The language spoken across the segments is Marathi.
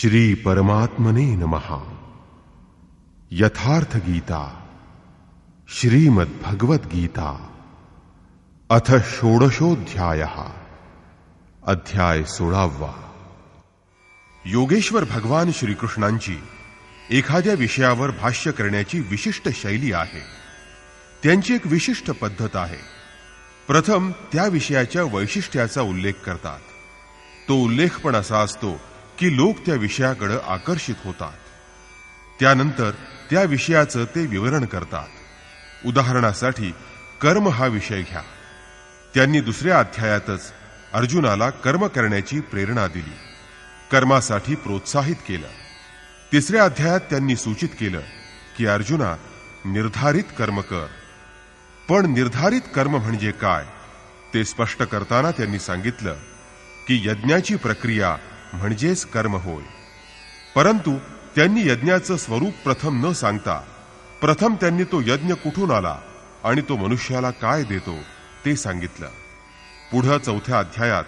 श्री परमात्मने नमहा यथार्थ गीता, श्रीमद भगवत गीता, अथ षोडशोध्याय अध्याय सोळावा। योगेश्वर भगवान श्रीकृष्णांची एखाद्या विषयावर भाष्य करण्याची विशिष्ट शैली आहे. त्यांची एक विशिष्ट पद्धत आहे. प्रथम त्या विषयाच्या वैशिष्ट्याचा उल्लेख करतात. तो उल्लेख पण असा असतो की लोक त्या विषयाकडे आकर्षित होतात. त्यानंतर त्या विषयाचं ते विवरण करतात. उदाहरणासाठी कर्म हा विषय घ्या. त्यांनी दुसऱ्या अध्यायातच अर्जुनाला कर्म करण्याची प्रेरणा दिली. कर्मासाठी प्रोत्साहित केलं. तिसऱ्या अध्यायात त्यांनी सूचित केलं की अर्जुना निर्धारित कर्म कर. पण निर्धारित कर्म म्हणजे काय? ते स्पष्ट करताना त्यांनी सांगितलं की यज्ञाची प्रक्रिया म्हणजेच कर्म होय. परंतु त्यांनी यज्ञाचं स्वरूप प्रथम न सांगता प्रथम त्यांनी तो यज्ञ कुठून आला आणि तो मनुष्याला काय देतो ते सांगितलं. पुढं चौथ्या अध्यायात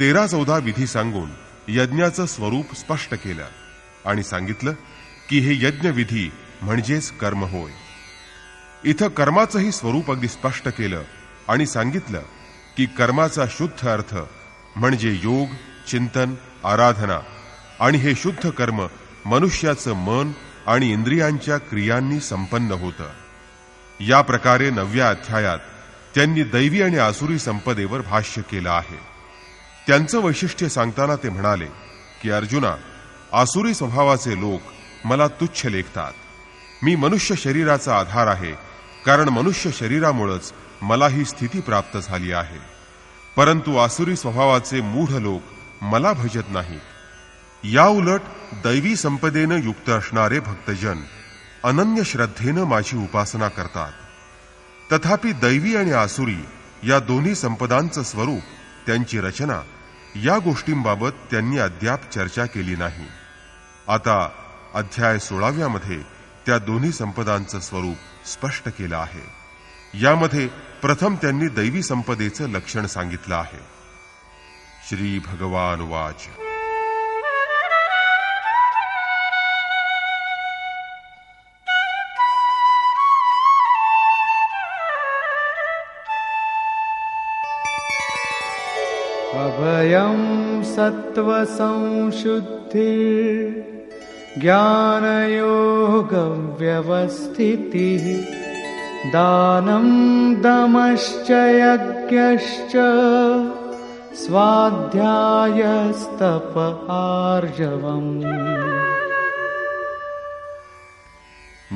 तेरा चौदा विधी सांगून यज्ञाचं स्वरूप स्पष्ट केलं आणि सांगितलं की हे यज्ञ विधी म्हणजेच कर्म होय. इथं कर्माचंही स्वरूप अगदी स्पष्ट केलं आणि सांगितलं की कर्माचा शुद्ध अर्थ म्हणजे योग चिंतन आराधना आणि हे शुद्ध कर्म मनुष्याचं मन आणि इंद्रियांच्या क्रियांनी संपन्न होतं. या प्रकारे नवव्या अध्यायात त्यांनी दैवी आणि आसुरी संपदेवर भाष्य केलं आहे. त्यांचं वैशिष्ट्य सांगताना ते म्हणाले की अर्जुना आसुरी स्वभावाचे लोक मला तुच्छ लेखतात. मी मनुष्य शरीराचा आधार आहे कारण मनुष्य शरीरामुळेच मला ही स्थिती प्राप्त झाली आहे. परंतु आसुरी स्वभावाचे मूढ लोक मला भजत नाहीत या उलट दैवी संपदेनं युक्त असणारे भक्तजन अनन्य श्रद्धेनं माझी उपासना करतात. तथापि दैवी आणि आसुरी या दोन्ही संपदांचं स्वरूप त्यांची रचना या गोष्टींबाबत त्यांनी अद्याप चर्चा केली नाही. आता अध्याय सोळाव्यामध्ये त्या दोन्ही संपदांचं स्वरूप स्पष्ट केलं आहे. यामध्ये प्रथम त्यांनी दैवी संपदेचं लक्षण सांगितलं आहे. श्रीभगवानुवाच। अभयं सत्त्वसंशुद्धि ज्ञानयोगव्यवस्थितिः दानं दमश्च यज्ञश्च स्वाध्यायस्तप आर्जवम्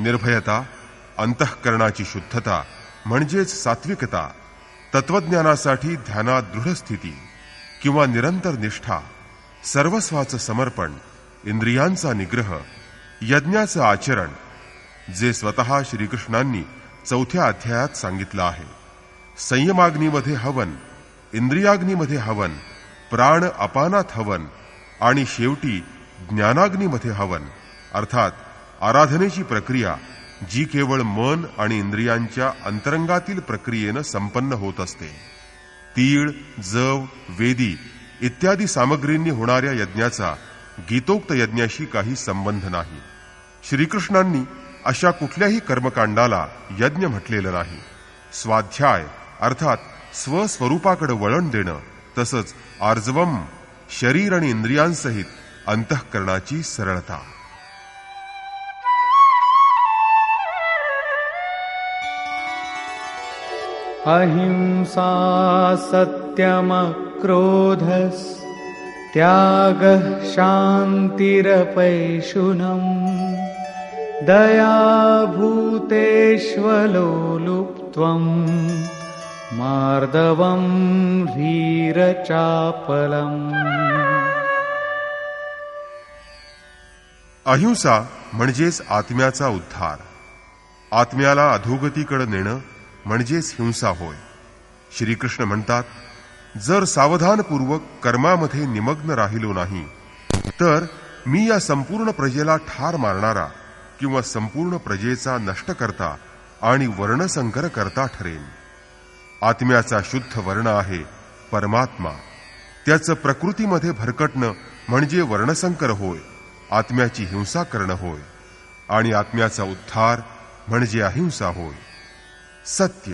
निर्भयता अंतःकरणाची शुद्धता म्हणजेच सात्विकता तत्वज्ञानासाठी ध्यानात दृढ स्थिती किंवा निरंतर निष्ठा सर्वस्वाचं समर्पण इंद्रियांचा निग्रह यज्ञाचं आचरण जे स्वतः श्रीकृष्णांनी चौथ्या अध्यायात सांगितलं आहे. संयमाग्नीमध्ये हवन इंद्रियाग्नीमध्ये हवन प्राण अपानात हवन आणि शेवटी ज्ञानाग्नीमध्ये हवन. अर्थात आराधनेची प्रक्रिया जी केवळ मन आणि इंद्रियांच्या अंतरंगातील प्रक्रियेनं संपन्न होत असते. तीळ जव वेदी इत्यादी सामग्रींनी होणाऱ्या यज्ञाचा गीतोक्त यज्ञाशी काही संबंध नाही. श्रीकृष्णांनी अशा कुठल्याही कर्मकांडाला यज्ञ म्हटलेलं नाही. स्वाध्याय अर्थात स्वस्वरूपाकडे वळण देणं तसंच आर्जवम शरीर आणि इंद्रियांसहित अंतःकरणाची सरळता. अहिंसा सत्यमक्रोधस् त्यागः शान्तिरपैशुनम्। दयाभूतेष्वलोलुप्त्वम्। मार्दवं ह्रीरचापलम् अहिंसा म्हणजेच आत्म्याचा उद्धार. आत्म्याला अधोगतीकडे नेणं म्हणजेच हिंसा होय. श्रीकृष्ण म्हणतात जर सावधानपूर्वक कर्मामध्ये निमग्न राहिलो नाही तर मी या संपूर्ण प्रजेला ठार मारणारा किंवा संपूर्ण प्रजेचा नष्ट करता आणि वर्णसंकर करता ठरेन. आत्म्याचा शुद्ध वर्ण आहे परमात्मा. त्याचं प्रकृतीमध्ये भरकटणं म्हणजे वर्णसंकर होय आत्म्याची हिंसा करणं होय आणि आत्म्याचा उद्धार म्हणजे अहिंसा होय. सत्य.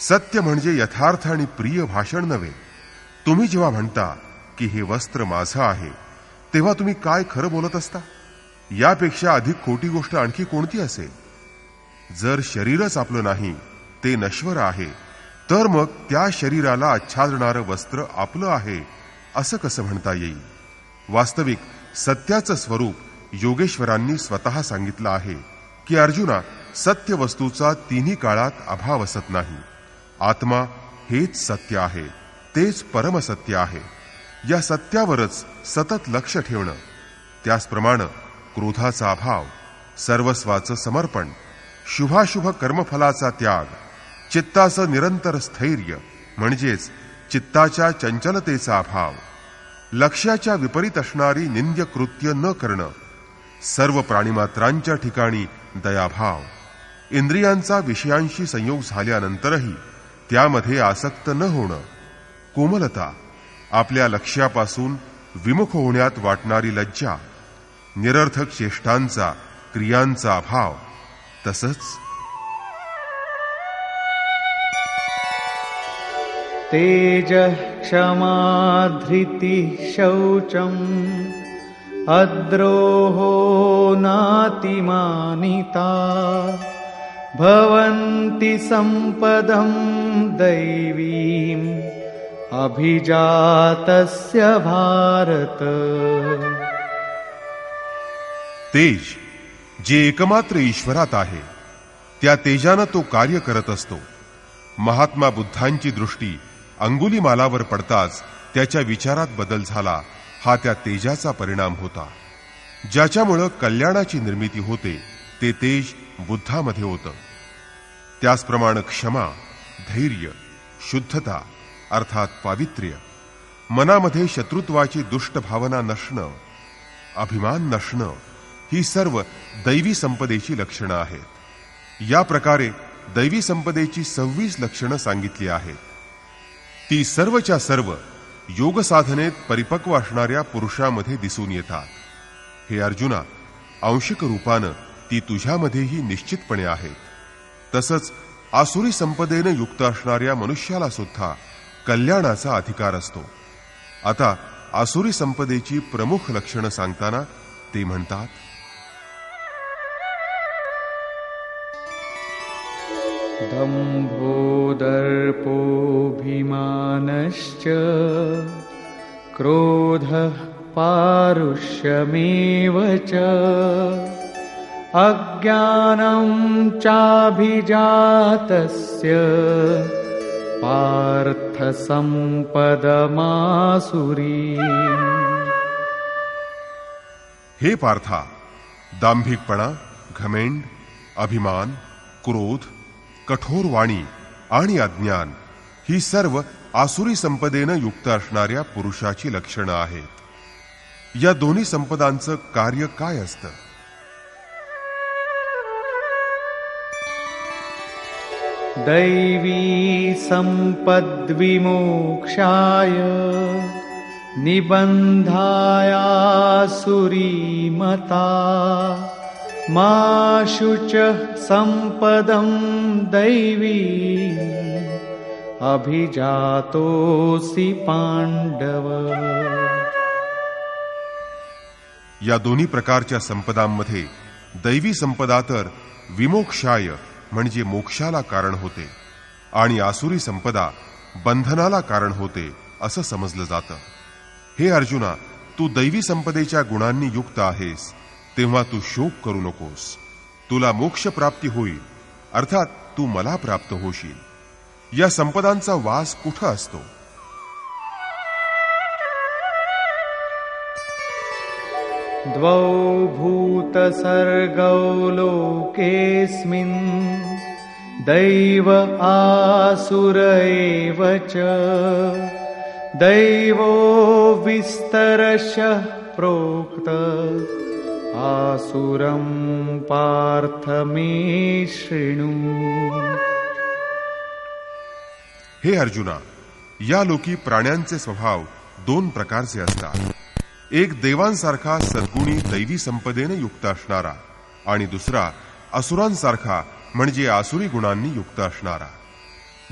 सत्य म्हणजे यथार्थ आणि प्रिय भाषण नव्हे. तुम्ही जेव्हा म्हणता की हे वस्त्र माझं आहे तेव्हा तुम्ही काय खरं बोलत असता? यापेक्षा अधिक खोटी गोष्ट आणखी कोणती असेल? जर शरीरच आपलं नाही ते नश्वर आहे तर मग त्या शरीराला आच्छादणारं वस्त्र आपलं आहे असं कसं म्हणता येईल? वास्तविक सत्याचं स्वरूप योगेश्वरांनी स्वतः सांगितलं आहे की अर्जुना सत्य वस्तूचा तिन्ही काळात अभाव असत नाही. आत्मा हेच सत्य आहे तेच परमसत्य आहे. या सत्यावरच सतत लक्ष ठेवणं. त्याचप्रमाणे क्रोधाचा अभाव सर्वस्वाचं समर्पण शुभाशुभ कर्मफलाचा त्याग चित्ताचं निरंतर स्थैर्य म्हणजेच चित्ताच्या चंचलतेचा अभाव. लक्ष्याच्या विपरीत असणारी निंद्य कृत्य न करणं सर्व प्राणीमात्रांच्या ठिकाणी दयाभाव. इंद्रियांचा विषयांशी संयोग झाल्यानंतरही त्यामध्ये आसक्त न होणं. कोमलता आपल्या लक्ष्यापासून विमुख होण्यात वाटणारी लज्जा निरर्थक चेष्टांचा क्रियांचा अभाव. तसंच तेजः क्षमा धृतिः शौचम् अद्रोहो नातिमानिता। भवन्ति संपदं दैवीम् अभिजातस्य भारत। तेज जे एकमात्र ईश्वरात आहे त्या तेजानं तो कार्य करत असतो. महात्मा बुद्धांची दृष्टी अंगुलीमालावर पडताच त्याच्या विचारात बदल झाला. हा त्या तेजाचा परिणाम होता. ज्याच्यामुळं कल्याणाची निर्मिती होते ते तेज बुद्धामध्ये होतं. त्याचप्रमाणे क्षमा धैर्य शुद्धता अर्थात पावित्र्य मनामध्ये शत्रुत्वाची दुष्ट भावना नसणं अभिमान नसणं ही सर्व दैवी संपदेची लक्षणं आहेत. या प्रकारे दैवी संपदेची सव्वीस लक्षणं सांगितली आहेत. ती सर्वच्या सर्व योग साधनेत परिपक्व असणाऱ्या पुरुषामध्ये दिसून येतात. हे अर्जुना आंशिक रूपानं ती तुझ्यामध्येही निश्चितपणे आहेत तसंच आसुरी संपदेनं युक्त असणाऱ्या मनुष्याला सुद्धा कल्याणाचा अधिकार असतो. आता आसुरी संपदेची प्रमुख लक्षणं सांगताना ते म्हणतात दम्भोदर्पोऽभिमानश्च क्रोधः पारुष्यमेव च अज्ञानं चाभिजातस्य पार्थसम्पदमासुरी। हे पार्था दांभिकपणा घमेंड अभिमान क्रोध कठोर वाणी आणि अज्ञान ही सर्व आसुरी संपदेनं युक्त असणाऱ्या पुरुषाची लक्षणं आहेत. या दोन्ही संपदांचं कार्य काय असतं? दैवी सम्पद्विमोक्षाय निबन्धायासुरीमता। मा संपदं सम्पदं दैवी। अभिजातोऽसि पांडव या दोन्ही प्रकारच्या संपदांमध्ये दैवी संपदा तर विमोक्षाय म्हणजे मोक्षाला कारण होते आणि आसुरी संपदा बंधनाला कारण होते असं समजलं जातं. हे अर्जुना तू दैवी संपदेच्या गुणांनी युक्त आहेस. तेव्हा तू शोक करू नकोस. तुला मोक्ष प्राप्ती होईल. अर्थात तू मला प्राप्त होशील. या संपदांचा वास कुठं असतो? द्वौ भूतसर्गौ लोकेऽस्मिन् दैव आसुर एव च दैवो विस्तरशः प्रोक्त। आसुरं पार्थ मे शृणु हे अर्जुना या लोकी प्राण्यांचे स्वभाव दोन प्रकारचे असतात. एक देवांसारखा सद्गुणी दैवी संपदेने युक्त असणारा आणि दुसरा असुरांसारखा म्हणजे आसुरी गुणांनी युक्त असणारा.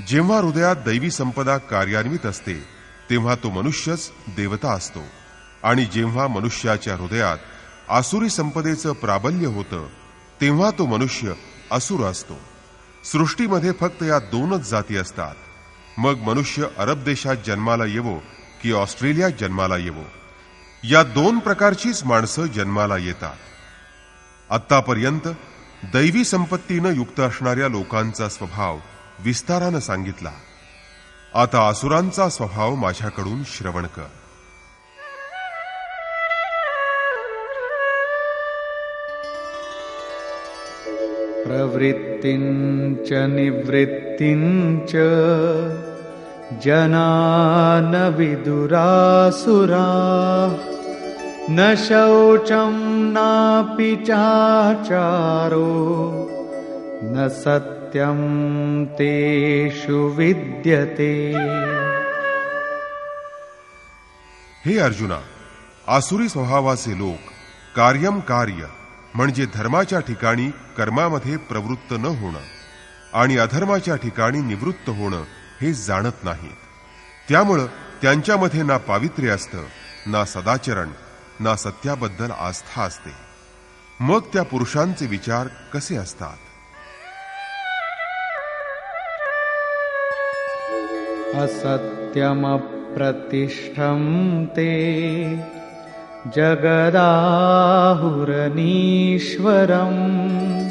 जेव्हा हृदयात दैवी संपदा कार्यान्वित असते तेव्हा तो मनुष्यच देवता असतो. आणि जेव्हा मनुष्याच्या हृदयात आसुरी संपदेचं प्राबल्य होतं तेव्हा तो मनुष्य असुर असतो. सृष्टीमध्ये फक्त या दोनच जाती असतात. मग मनुष्य अरब देशात जन्माला येवो की ऑस्ट्रेलियात जन्माला येवो? या दोन प्रकारचीच माणसं जन्माला येतात. आतापर्यंत दैवी संपत्तीनं युक्त असणाऱ्या लोकांचा स्वभाव विस्तारानं सांगितला. आता असुरांचा स्वभाव माझ्याकडून श्रवण कर. प्रवृत्तिञ्च निवृत्तिञ्च जनान विदुरासुराः न शौचं नापि चाचारो न सत्यं तेषु विद्यते। हे अर्जुना आसुरी स्वभावाचे लोक कार्यम कार्य। म्हणजे धर्माच्या ठिकाणी कर्मामध्ये प्रवृत्त न होणं आणि अधर्माच्या ठिकाणी निवृत्त होणं हे जाणत नाहीत. त्यामुळं त्यांच्यामध्ये ना पावित्र्य असतं ना सदाचरण ना सत्याबद्दल आस्था असते. मग त्या पुरुषांचे विचार कसे असतात? असत्यमप्रतिष्ठं ते जगदाहुरनीश्वरम्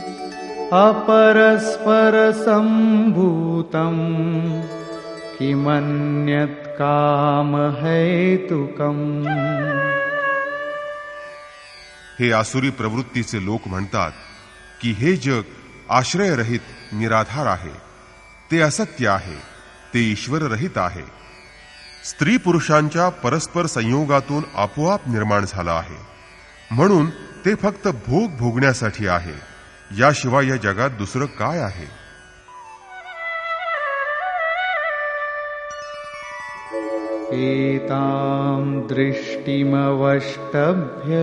अपरस्परसम्भूतम् किमन्यत् कामहेतुकम् हे आसुरी प्रवृत्तीचे लोक म्हणतात की हे जग आश्रयरहित निराधार आहे. ते असत्य आहे. ते ईश्वररहित आहे. स्त्री पुरुषांच्या परस्पर संयोगातून आपोआप निर्माण झाला आहे. म्हणून ते फक्त भोग भोगण्यासाठी आहे. याशिवाय या जगात दुसरं काय आहे? एतां दृष्टिमवष्टभ्य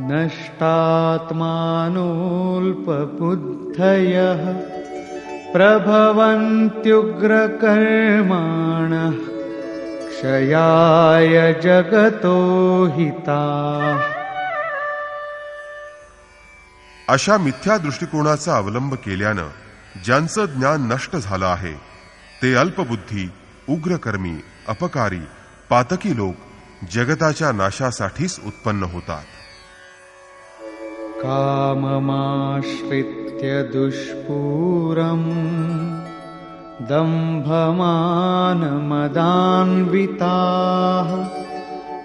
नष्टात्मानोऽल्पबुद्धयः प्रभवन्त्युग्रकर्माणः क्षयाय जगतो हिताः। अशा मिथ्या दृष्टिकोनाचा अवलंब केल्यानं ज्यांचं ज्ञान नष्ट झालं आहे ते अल्पबुद्धी उग्रकर्मी अपकारी पातकी लोक जगताच्या नाशासाठीच उत्पन्न होतात। काममाश्रित्य दुष्पूरम् दम्भमानमदान्विताः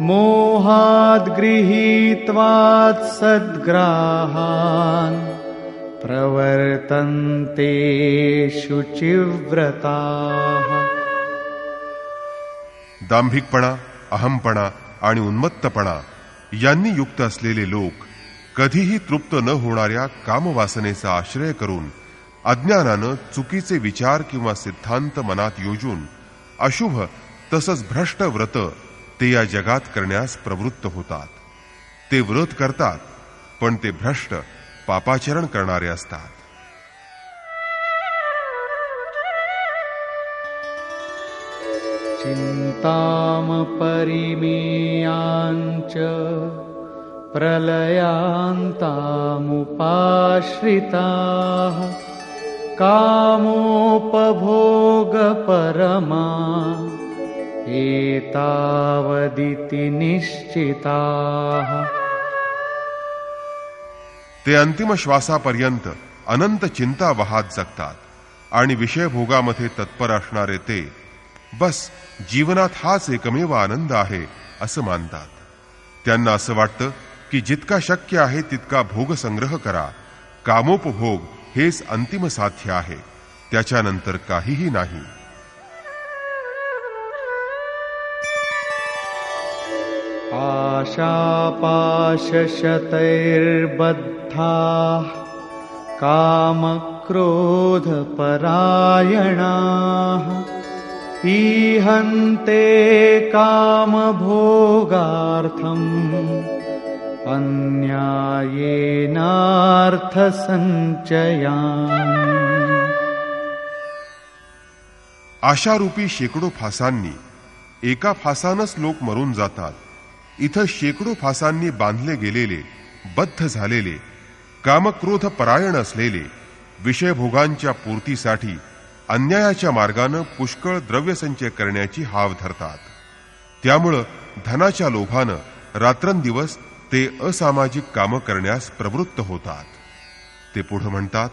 मोहाद्गृहीत्वात् सद्ग्राहान् प्रवर्तन्ते शुचिव्रताः। अहमपणा आणि उन्मत्तपणा यांनी युक्त असलेले लोक कधीही तृप्त न होणाऱ्या कामवासनेचा आश्रय करून अज्ञानानं चुकीचे विचार किंवा सिद्धांत मनात योजून अशुभ तसंच भ्रष्ट व्रत ते या जगात करण्यास प्रवृत्त होतात. ते व्रत करतात पण ते भ्रष्ट पापाचरण करणारे असतात. चिन्तामपरिमेयाञ्च प्रलयान्तामुपाश्रिताः कामोपभोगपरमा एतावदिति निश्चिताः। ते अंतिम श्वासापर्यंत अनंत चिंता वाहात जगतात आणि विषयभोगामध्ये तत्पर असणारे ते बस जीवनात हाच एकमेव आनंद आहे असं मानतात. त्यांना असं वाटतं की जितका शक्य आहे तितका भोग संग्रह करा। कामोपभोग हेच अंतिम साध्य आहे, त्याच्यानंतर काहीही नाही. आशापाशशतैर्बद्धाः, कामक्रोधपरायणाः। ईहन्ते कामभोगार्थम्। अन्यायेनार्थसञ्चयान् आशारूपी शेकडो फासांनी एका फासानच लोक मरून जातात. इथं शेकडो फासांनी बांधले गेलेले बद्ध झालेले कामक्रोध परायण असलेले विषयभोगांच्या पूर्तीसाठी अन्यायाच्या मार्गानं पुष्कळ द्रव्यसंचय करण्याची हाव धरतात. त्यामुळं धनाच्या लोभानं रात्रंदिवस ते असामाजिक कामं करण्यास प्रवृत्त होतात. ते पुढे म्हणतात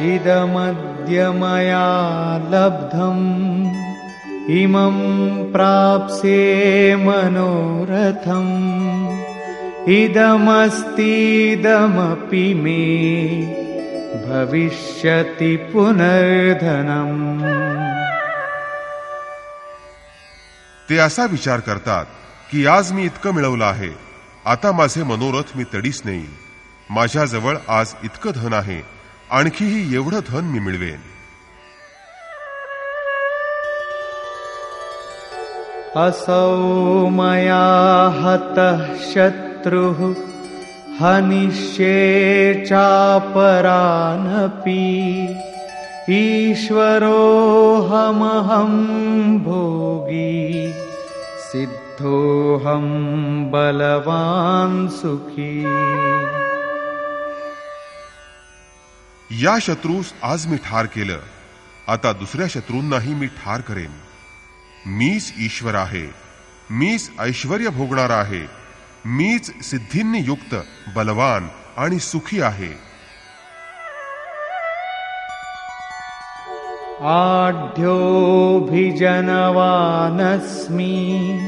इदमद्य मया लब्धम् इमं प्राप्स्ये मनोरथम् इदमस्तीदमपि मे भविष्यति पुनर्धनम्। ते असा विचार करतात की आज मी इतकं मिळवलं आहे आता माझे मनोरथ मी तडीस नेईल माझ्याजवळ आज इतकं धन आहे आणखीही एवढं धन मी मिळवेन. असौ मया हतः शत्रुः हनिष्ये चापरानपि ईश्वरोऽहमहं भोगी। सिद्धोऽहं बलवान् सुखी। या शत्रूस आज मी ठार केलं आता दुसऱ्या शत्रूंनाही मी ठार करेन। मीच ईश्वर आहे मीच ऐश्वर भोगणार आहे मीच सिद्धींनी युक्त बलवान आणि सुखी आहे. आढ्योऽभिजनवानस्मि।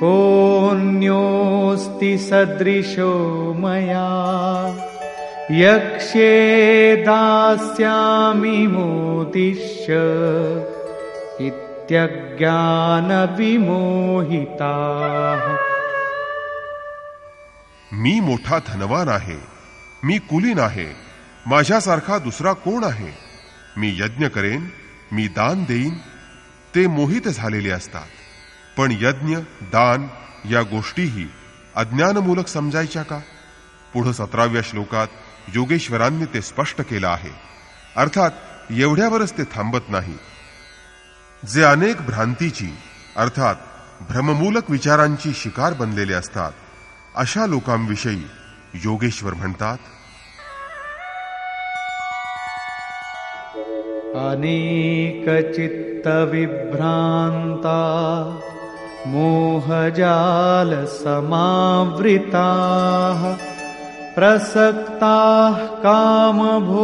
कोऽन्योऽस्ति सदृशो मया। यक्षे दास्यामि मोदिश्य इत्यज्ञानविमोहिताः। मी मोठा धनवान आहे. मी कुलीन आहे. माझ्यासारखा दुसरा कोण आहे? मी यज्ञ करेन मी दान देईन. ते मोहित झालेले असतात. पण यज्ञ दान या गोष्टीही अज्ञानमूलक समजायच्या का? पुढं सतराव्या श्लोकात योगेश्वरांनी ते स्पष्ट केलं आहे. अर्थात एवढ्यावरच ते थांबत नाही. जे अनेक भ्रांतीची अर्थात भ्रममूलक विचारांची शिकार बनलेले असतात अशा लोकांविषयी योगेश्वर म्हणतात अनेकचित्तविभ्रान्ता मोहजालसमावृताः प्रसक्ताः कामभोगेषु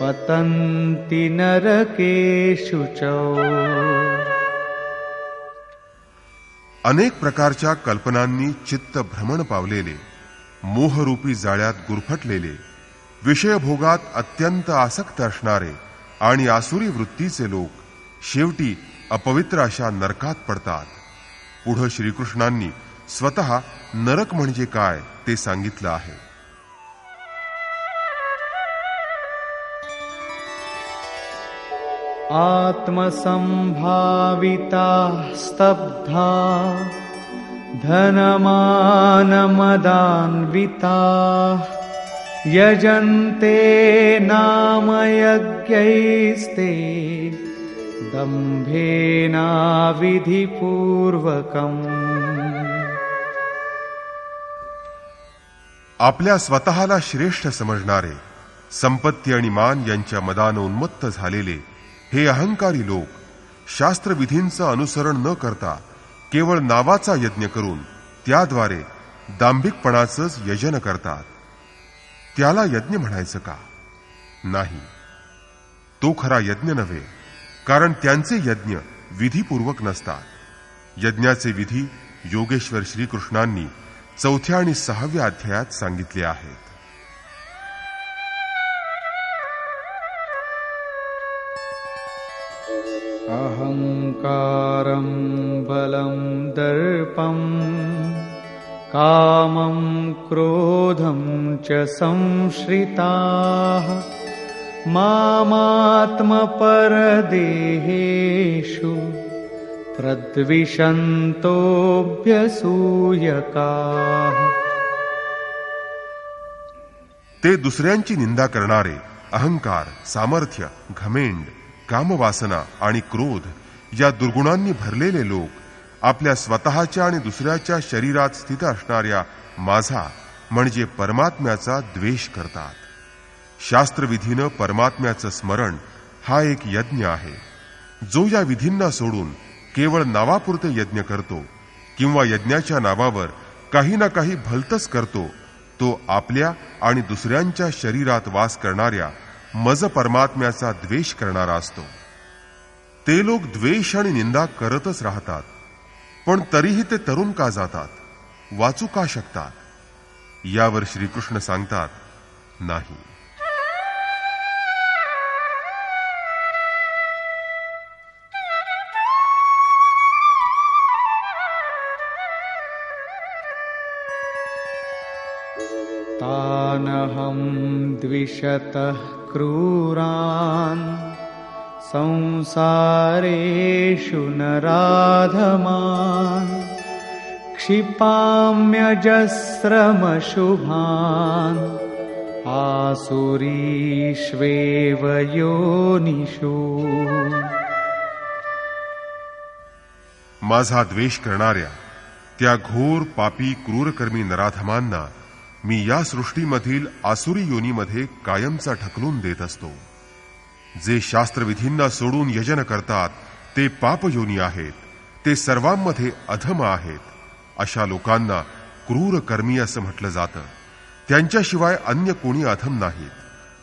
पतन्ति नरकेषु च अनेक प्रकारच्या कल्पनांनी चित्त भ्रमण पावलेले मोहरूपी जाळ्यात गुरफटलेले विषयभोगात अत्यंत आसक्त असणारे आणि आसुरी वृत्तीचे लोक शेवटी अपवित्र अशा नरकात पडतात. पुढं श्रीकृष्णांनी स्वतः नरक म्हणजे काय ते सांगितलं आहे. आत्मसम्भाविता स्तब्धा धनमानमदान्विताः यजन्ते नाम यज्ञैस्ते दम्भेनाविधिपूर्वकम्। आपल्या स्वतःला श्रेष्ठ समजणारे संपत्ती आणि मान यांच्या मदानं झालेले हे अहंकारी लोक शास्त्रविधींचं अनुसरण न करता केवळ नावाचा यज्ञ करून त्याद्वारे दांभिकपणाचंच यजन करतात. त्याला यज्ञ म्हणायचं का? नाही. तो खरा यज्ञ नव्हे कारण त्यांचे यज्ञ विधीपूर्वक नसतात. यज्ञाचे विधी योगेश्वर श्रीकृष्णांनी चौथ्या आणि सहाव्या अध्यायात सांगितले आहेत. अहङ्कारं बलं दर्पम् कामं क्रोधं च संश्रिताः। मामात्मपरदेहेषु प्रद्विषन्तोऽभ्यसूयकाः। ते दुसऱ्यांची निंदा करणारे अहंकार सामर्थ्य घमेंड कामवासना आणि क्रोध या दुर्गुणांनी भरलेले लोक आपल्या स्वतःच्या आणि दुसऱ्याच्या शरीरात स्थित असणाऱ्या माझा म्हणजे परमात्म्याचा द्वेष करतात. शास्त्रविधीनं परमात्म्याचं स्मरण हा एक यज्ञ आहे. जो या विधींना सोडून केवळ नावापुरते यज्ञ करतो किंवा यज्ञाच्या नावावर काही ना काही भलतच करतो तो आपल्या आणि दुसऱ्यांच्या शरीरात वास करणाऱ्या मज परमात्म्याचा द्वेष करणारा असतो. ते लोक द्वेष आणि निंदा करतच राहतात पण तरीही ते तरुण का जातात वाचू का शकतात? यावर श्रीकृष्ण सांगतात नाही. तानहं द्विषतः क्रूरान् संसारेषु नराधमान् क्षिपाम्यजस्रमशुभान् आसुरीष्वेव योनिषु। माझा द्वेष करणाऱ्या त्या घोर पापी क्रूरकर्मी नराधमांना मी या सृष्टीमधील आसुरी योनीमध्ये कायमचा ढकलून देत असतो. जे शास्त्रविधींना सोडून यजन करतात ते पाप योनी आहेत ते सर्वांमध्ये अधम आहेत अशा लोकांना क्रूर कर्मी असं म्हटलं जातं. त्यांच्याशिवाय अन्य कोणी अधम नाहीत.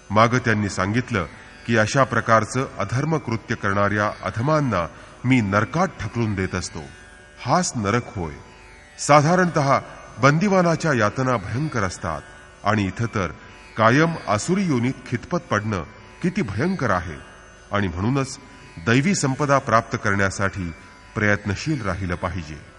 माग त्यांनी सांगितलं की अशा प्रकारचं अधर्म कृत्य करणाऱ्या अधमांना मी नरकात ढकलून देत असतो. हाच नरक होय. साधारणत बंदिवानाच्या यातना भयंकर असतात. आणि इथं तर कायम आसुरी योनीत खितपत पडणं किती भयंकर आहे. आणि म्हणूनच दैवी संपदा प्राप्त करण्यासाठी प्रयत्नशील राहिलं पाहिजे.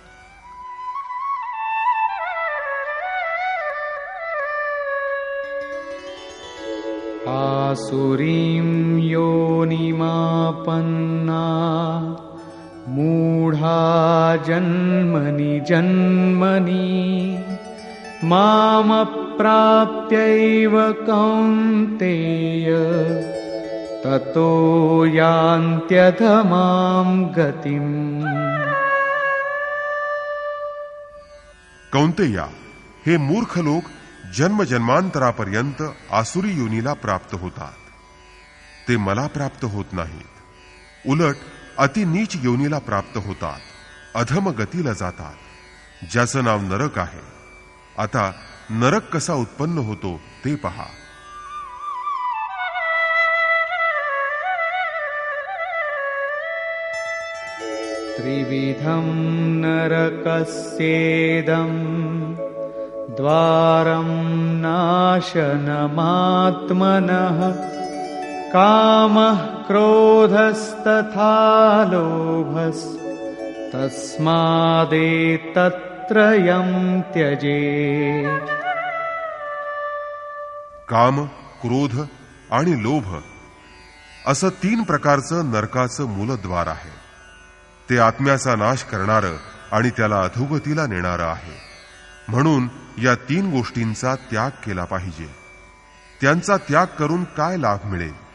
आसुरीं योनिमापन्ना मूढा जन्मनि जन्मनि मामप्राप्यैव कौन्तेय ततो यान्त्यधमां गतिम्। कौंतेया हे मूर्ख लोक जन्मजन्मांतरापर्यंत आसुरी योनीला प्राप्त होतात. ते मला प्राप्त होत नाहीत. उलट अति नीच योनीला प्राप्त होतात अधम गतीला जातात. ज्याचं नाव नरक आहे. आता नरक कसा उत्पन्न होतो ते पहा. त्रिविधं नरकस्येदम् द्वारं नाशनमात्मनः कामः क्रोधस्तथा लोभस्तस्मादेतत्रयं त्यजे काम क्रोध आणि लोभ असं तीन प्रकारचं नरकाचं मूलद्वार आहे. ते आत्म्याचा नाश करणारं आणि त्याला अधोगतीला नेणारं आहे. म्हणून या तीन गोष्टींचा त्याग केला पाहिजे. त्यांचा त्याग करून काय लाभ मिळेल?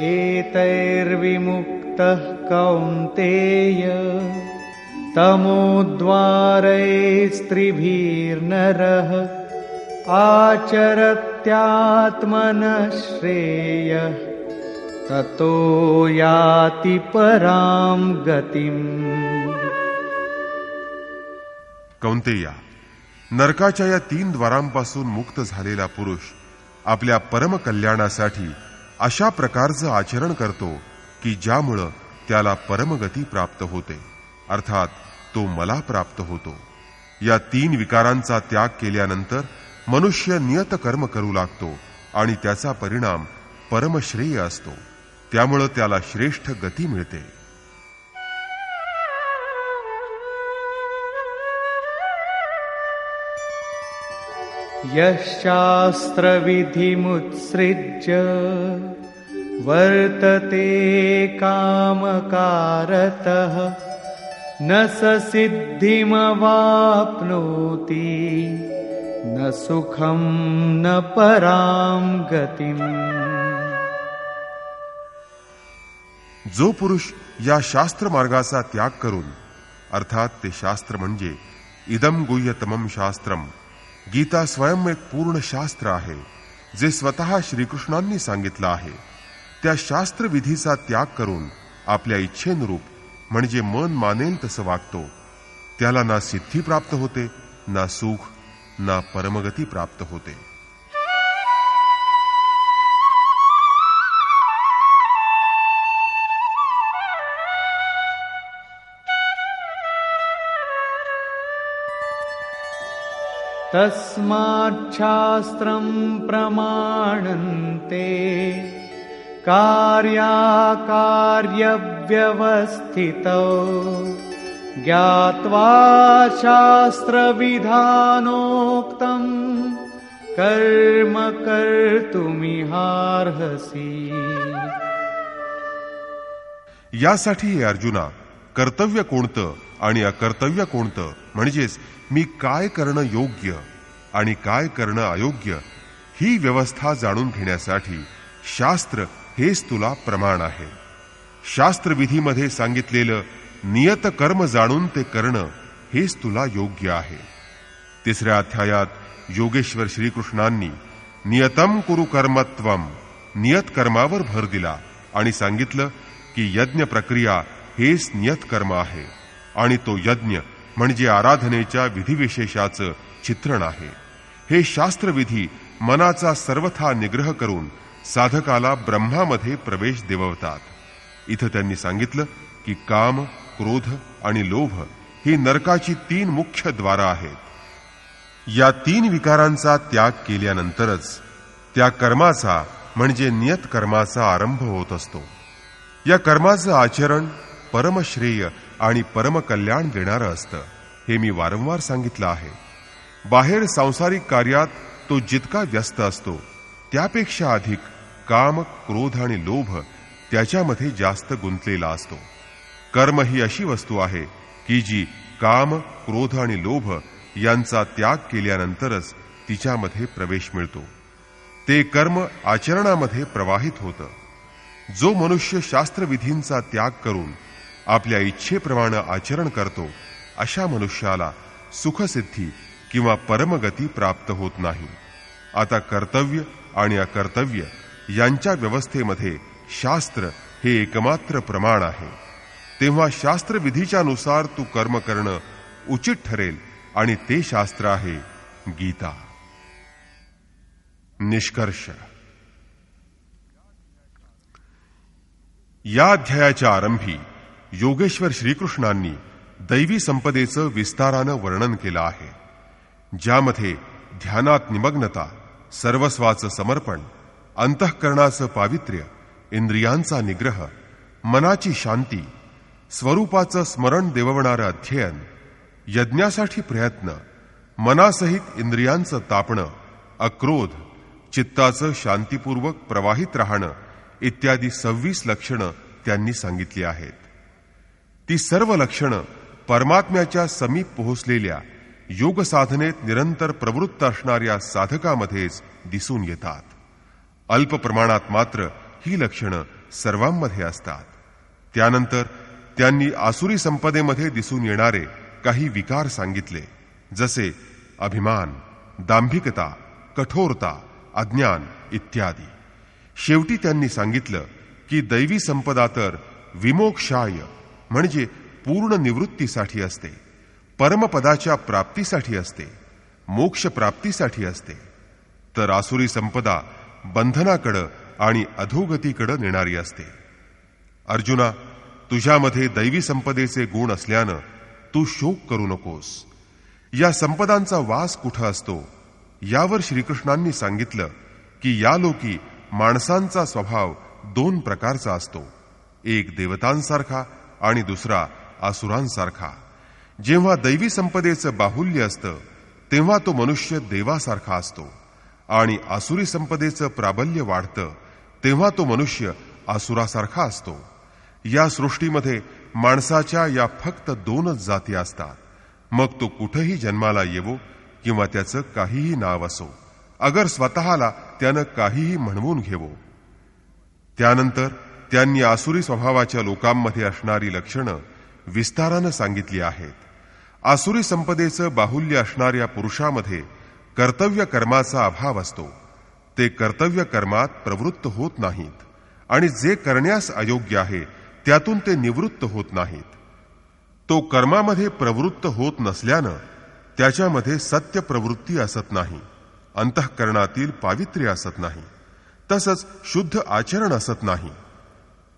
एतैर्विमुक्तः कौन्तेय। तमोद्वारैस्त्रिभिर्नरः आचरत्यात्मनः श्रेयः ततो याति परां गतिम्। कौंतेया नरकाच्या या तीन द्वारांपासून मुक्त झालेला पुरुष आपल्या परमकल्याणासाठी अशा प्रकारचं आचरण करतो की ज्यामुळं त्याला परमगती प्राप्त होते. अर्थात तो मला प्राप्त होतो. या तीन विकारांचा त्याग केल्यानंतर मनुष्य नियत कर्म करू लागतो आणि त्याचा परिणाम परमश्रेय असतो. त्यामुळं त्याला श्रेष्ठ गती मिळते. यशास्त्रविधिमुत्सृज्य वर्तते कामकारतः न स सिद्धिमवाप्नोति न सुखं न परां गतिम्। जो पुरुष या शास्त्र मार्गाचा त्याग करून अर्थात ते शास्त्र म्हणजे इदम गुह्यतमम शास्त्रम गीता स्वयं एक पूर्ण शास्त्र आहे जे स्वतः श्रीकृष्णांनी सांगितलं आहे. त्या शास्त्रविधीचा त्याग करून आपल्या इच्छेनुरूप म्हणजे मन मानेल तसं वागतो. त्याला ना सिद्धी प्राप्त होते ना सुख ना परमगती प्राप्त होते. तस्माच्छास्त्रं प्रमाणन्ते कार्याकार्यव्यवस्थितौ। ज्ञात्वा शास्त्रविधानोक्तम् कर्म कर्तुमिहार्हसि। यासाठी अर्जुना कर्तव्य कोणतं? आणि अकर्तव्य कोणतं? म्हणजेच मी काय करणं योग्य आणि काय करणं अयोग्य ही व्यवस्था जाणून घेण्यासाठी शास्त्र हेच तुला प्रमाण आहे. शास्त्रविधीमध्ये सांगितलेलं नियत कर्म जाणून ते करणं हेच तुला योग्य आहे. तिसऱ्या अध्यायात योगेश्वर श्रीकृष्णांनी नियतम कुरु कर्मत्वम नियत कर्मावर भर दिला आणि सांगितलं की यज्ञ प्रक्रिया हेच नियत कर्म आहे. आणि तो यज्ञ म्हणजे आराधनेच्या विधिविशेषाचं चित्रण आहे. हे शास्त्रविधी मनाचा सर्वथा निग्रह करून साधकाला ब्रह्मामध्ये प्रवेश देववतात. इथं त्यांनी सांगितलं की काम क्रोध आणि लोभ ही नरकाची तीन मुख्य द्वारं आहेत. या तीन विकारांचा त्याग केल्यानंतरच त्या कर्माचा म्हणजे नियत कर्माचा आरंभ होत असतो. या कर्माचं आचरण परमश्रेय आणि परमकल्याण देणारं असतं. हे मी वारंवार सांगितलं आहे. बाहेर सांसारिक कार्यात तो जितका व्यस्त असतो त्यापेक्षा अधिक काम क्रोध आणि लोभ त्याच्यामध्ये जास्त गुंतलेला असतो. कर्म ही अशी वस्तू आहे की जी काम क्रोध आणि लोभ यांचा त्याग केल्यानंतरच तिच्यामध्ये प्रवेश मिळतो. ते कर्म आचरणामध्ये प्रवाहित होतं. जो मनुष्य शास्त्रविधींचा त्याग करून आपल्या इच्छेप्रमाणे आचरण करतो अशा मनुष्याला सुखसिद्धी किंवा परमगती प्राप्त होत नाही. आता कर्तव्य आणि अकर्तव्य यांच्या व्यवस्थेमध्ये शास्त्र हे एकमात्र प्रमाण आहे. तेव्हा शास्त्रविधीच्या नुसार तू कर्म करणं उचित ठरेल आणि ते शास्त्र आहे गीता. निष्कर्ष. या अध्यायाच्या आरंभी योगेश्वर श्रीकृष्णांनी दैवी संपदेचं विस्तारानं वर्णन केलं आहे ज्यामध्ये ध्यानात निमग्नता सर्वस्वाचं समर्पण अंतःकरणाचं पावित्र्य इंद्रियांचा निग्रह मनाची शांती स्वरूपाचं स्मरण देववणारं अध्ययन यज्ञासाठी प्रयत्न मनासहित इंद्रियांचं तापणं अक्रोध चित्ताचं शांतीपूर्वक प्रवाहित राहणं इत्यादी सव्वीस लक्षणं त्यांनी सांगितली आहेत. ती सर्व लक्षणं परमात्म्याच्या समीप पोहोचलेल्या योग साधनेत निरंतर प्रवृत्त असणाऱ्या साधकामध्येच दिसून येतात. अल्प प्रमाणात मात्र ही लक्षणं सर्वांमध्ये असतात. त्यानंतर त्यांनी आसुरी संपदेमध्ये दिसून येणारे काही विकार सांगितले जसे अभिमान दांभिकता कठोरता अज्ञान इत्यादी. शेवटी त्यांनी सांगितलं की दैवी संपदा तर विमोक्षाय म्हणजे पूर्ण निवृत्तीसाठी असते. परमपदाच्या प्राप्तीसाठी असते. मोक्ष प्राप्तीसाठी असते. तर आसुरी संपदा बंधनाकडं आणि अधोगतीकडं नेणारी असते. अर्जुना तुझ्यामध्ये दैवी संपदेचे गुण असल्यानं तू शोक करू नकोस. या संपदांचा वास कुठं असतो? यावर श्रीकृष्णांनी सांगितलं की या लोकी माणसांचा स्वभाव दोन प्रकारचा असतो. एक देवतांसारखा आणि दुसरा आसुरांसारखा. जेव्हा दैवी संपदेचं बाहुल्य असतं तेव्हा तो मनुष्य देवासारखा असतो. आणि आसुरी संपदेचं प्राबल्य वाढतं तेव्हा तो मनुष्य आसुरासारखा असतो. या सृष्टीमध्ये माणसाच्या या फक्त दोनच जाती असतात. मग तो कुठंही जन्माला येवो किंवा त्याचं काहीही नाव असो. अगर स्वतःला त्यानं काहीही म्हणवून घेवो. त्यानंतर त्यांनी आसुरी स्वभावाच्या लोकांमध्ये असणारी लक्षणं विस्तारानं सांगितली आहेत. आसुरी संपदेचं बाहुल्य असणाऱ्या पुरुषामध्ये कर्तव्य कर्माचा अभाव असतो. ते कर्तव्य कर्मात प्रवृत्त होत नाहीत आणि जे करण्यास अयोग्य आहे त्यातून ते निवृत्त होत नाहीत. तो कर्मामध्ये प्रवृत्त होत नसल्यानं त्याच्यामध्ये सत्य प्रवृत्ती असत नाही अंतःकरणातील पावित्र्य असत नाही तसंच शुद्ध आचरण असत नाही.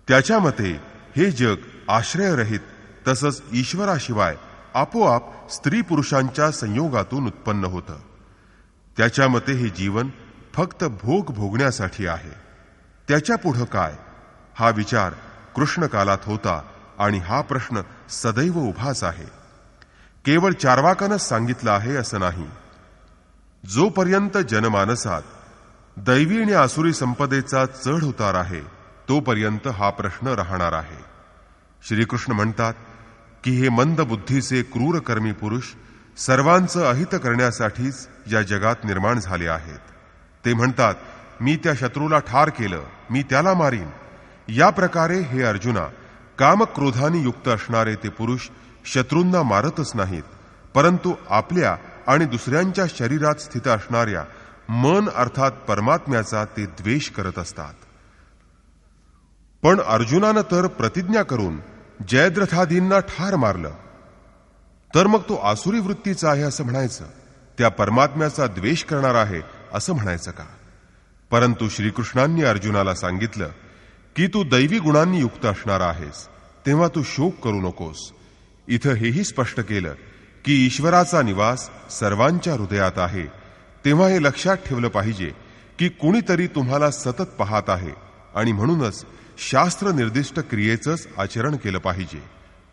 त्याच्या मते हे जग आश्रयरहित तसंच ईश्वराशिवाय आपोआप स्त्री पुरुषांच्या संयोगातून उत्पन्न होतं. त्याच्या मते हे जीवन फक्त भोग भोगण्यासाठी आहे. त्याच्या पुढं काय? हा विचार कृष्णकालात होता आणि हा प्रश्न सदैव उभाच आहे. केवळ चारवाकानंच सांगितलं आहे असं नाही. जोपर्यंत जनमानसात दैवी आणि आसुरी संपदेचा चढ उतार आहे तोपर्यंत हा प्रश्न राहणार आहे. श्रीकृष्ण म्हणतात की हे मंद बुद्धीचे क्रूर कर्मी पुरुष सर्वांचं अहित करण्यासाठीच या जगात निर्माण झाले आहेत. ते म्हणतात मी त्या शत्रूला ठार केलं मी त्याला मारीन. या प्रकारे हे अर्जुना कामक्रोधाने युक्त असणारे ते पुरुष शत्रूंना मारतच नाहीत परंतु आपल्या आणि दुसऱ्यांच्या शरीरात स्थित असणाऱ्या मन अर्थात परमात्म्याचा ते द्वेष करत असतात. पण अर्जुनानं तर प्रतिज्ञा करून जयद्रथादींना ठार मारलं. तर मग तो आसुरी वृत्तीचा आहे असं म्हणायचं. त्या परमात्म्याचा द्वेष करणार आहे असं म्हणायचं का? परंतु श्रीकृष्णांनी अर्जुनाला सांगितलं की तू दैवी गुणांनी युक्त असणार आहेस तेव्हा तू शोक करू नकोस. इथं हेही स्पष्ट केलं की ईश्वराचा निवास सर्वांच्या हृदयात आहे. तेव्हा हे लक्षात ठेवलं पाहिजे की कुणीतरी तुम्हाला सतत पाहत आहे आणि म्हणूनच शास्त्र निर्दिष्ट क्रियेचंच आचरण केलं पाहिजे.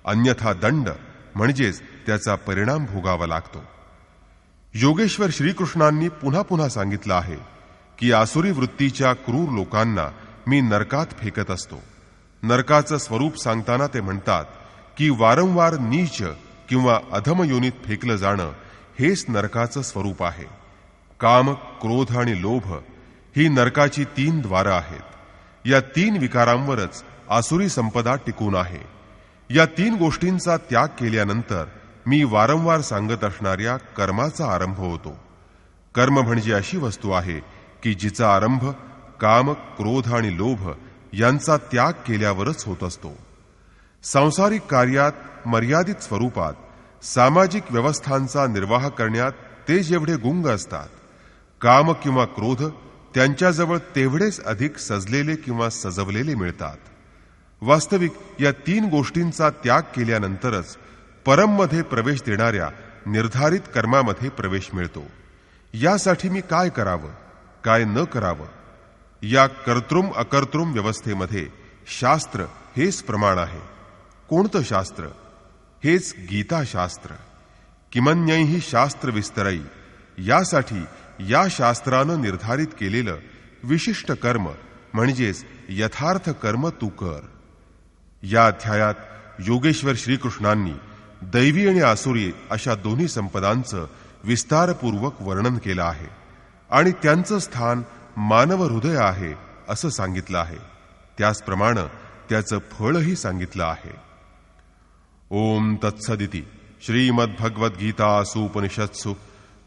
अन्यथा दंड म्हणजेच त्याचा परिणाम भोगावा लागतो. योगेश्वर श्रीकृष्णांनी पुन्हा पुन्हा सांगितलं आहे की आसुरी वृत्तीच्या क्रूर लोकांना मी नरकात फेकत असतो. नरकाचं स्वरूप सांगताना ते म्हणतात की वारंवार नीच किंवा अधम योनीत फेकलं जाणं हेच नरकाचं स्वरूप आहे. काम क्रोध आणि लोभ ही नरकाची तीन द्वारं आहेत. या तीन विकारांवरच आसुरी संपदा टिकून आहे. या तीन गोष्टींचा त्याग केल्यानंतर मी वारंवार सांगत असणाऱ्या कर्माचा आरंभ होतो. कर्म म्हणजे अशी वस्तू आहे की जिचा आरंभ काम क्रोध आणि लोभ यांचा त्याग केल्यावरच होत असतो. सांसारिक कार्यात मर्यादित स्वरूपात सामाजिक व्यवस्थांचा निर्वाह करण्यात ते जेवढे गुंग असतात काम किंवा क्रोध त्यांच्याजवळ तेवढेच अधिक सजलेले किंवा सजवलेले मिळतात. वास्तविक या तीन गोष्टींचा त्याग केल्यानंतरच परममध्ये प्रवेश देणाऱ्या निर्धारित कर्मामध्ये प्रवेश मिळतो. यासाठी मी काय करावं? काय न करावं? या कर्तृम अकर्तृम व्यवस्थेमध्ये शास्त्र हेच प्रमाण आहे. कोणतं शास्त्र? हेच गीताशास्त्र. किमन्यही शास्त्र विस्तरई यासाठी या शास्त्रानं निर्धारित केलेलं विशिष्ट कर्म म्हणजेच यथार्थ कर्म तू कर. या अध्यायात योगेश्वर श्रीकृष्णांनी दैवी आणि आसुरी अशा दोन्ही संपदांचं विस्तारपूर्वक वर्णन केलं आहे आणि त्यांचं स्थान मानव हृदय आहे असं सांगितलं आहे. त्याचप्रमाणे त्याचं फळही सांगितलं आहे. ओम तत्सदिती श्रीमद्भगवद्गीतासूपनिषत्सु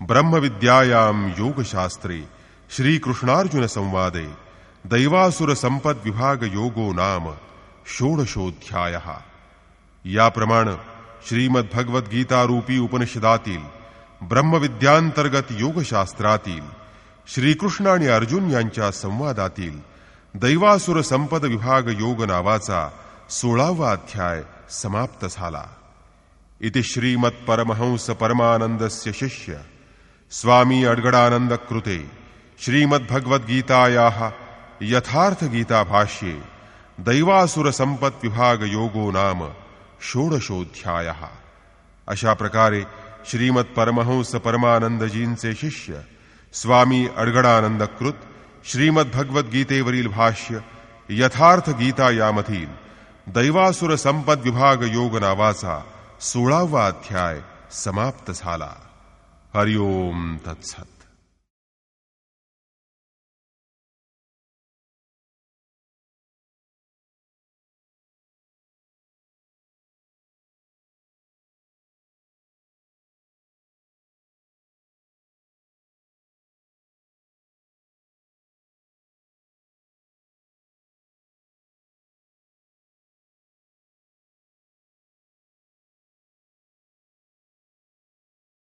ब्रह्मविद्यायां योगशास्त्रे श्रीकृष्णार्जुन संवादे दैवासुर संपद विभाग योगो नाम षोडशोध्याय याप्रमाणे श्रीमद्भगवद्गीतारूपी उपनिषदातील ब्रह्मविद्यांतर्गत योगशास्त्रातील श्रीकृष्ण आणि अर्जुन यांच्या संवादातील दैवासुर संपद विभाग योग नावाचा सोळावा अध्याय समाप्त झाला। इति श्रीमत्परमहंस परमानंदस्य शिष्य। स्वामी अडगडानंद कृते श्रीमद्भगवद्गीतायाः यथार्थगीताभाष्ये दैवासुरसम्पद्विभाग योगो नाम षोडशोऽध्यायः। अशा प्रकारे श्रीमद परमहंस परमानंदजींचे शिष्य स्वामी अडगडानंद कृत श्रीमद भगवद्गीतेवरील भाष्य यथार्थ गीता यामधील दैवासुर संपद विभाग योग नावाचा सोळावा अध्याय समाप्त झाला। हरिओम तत्सत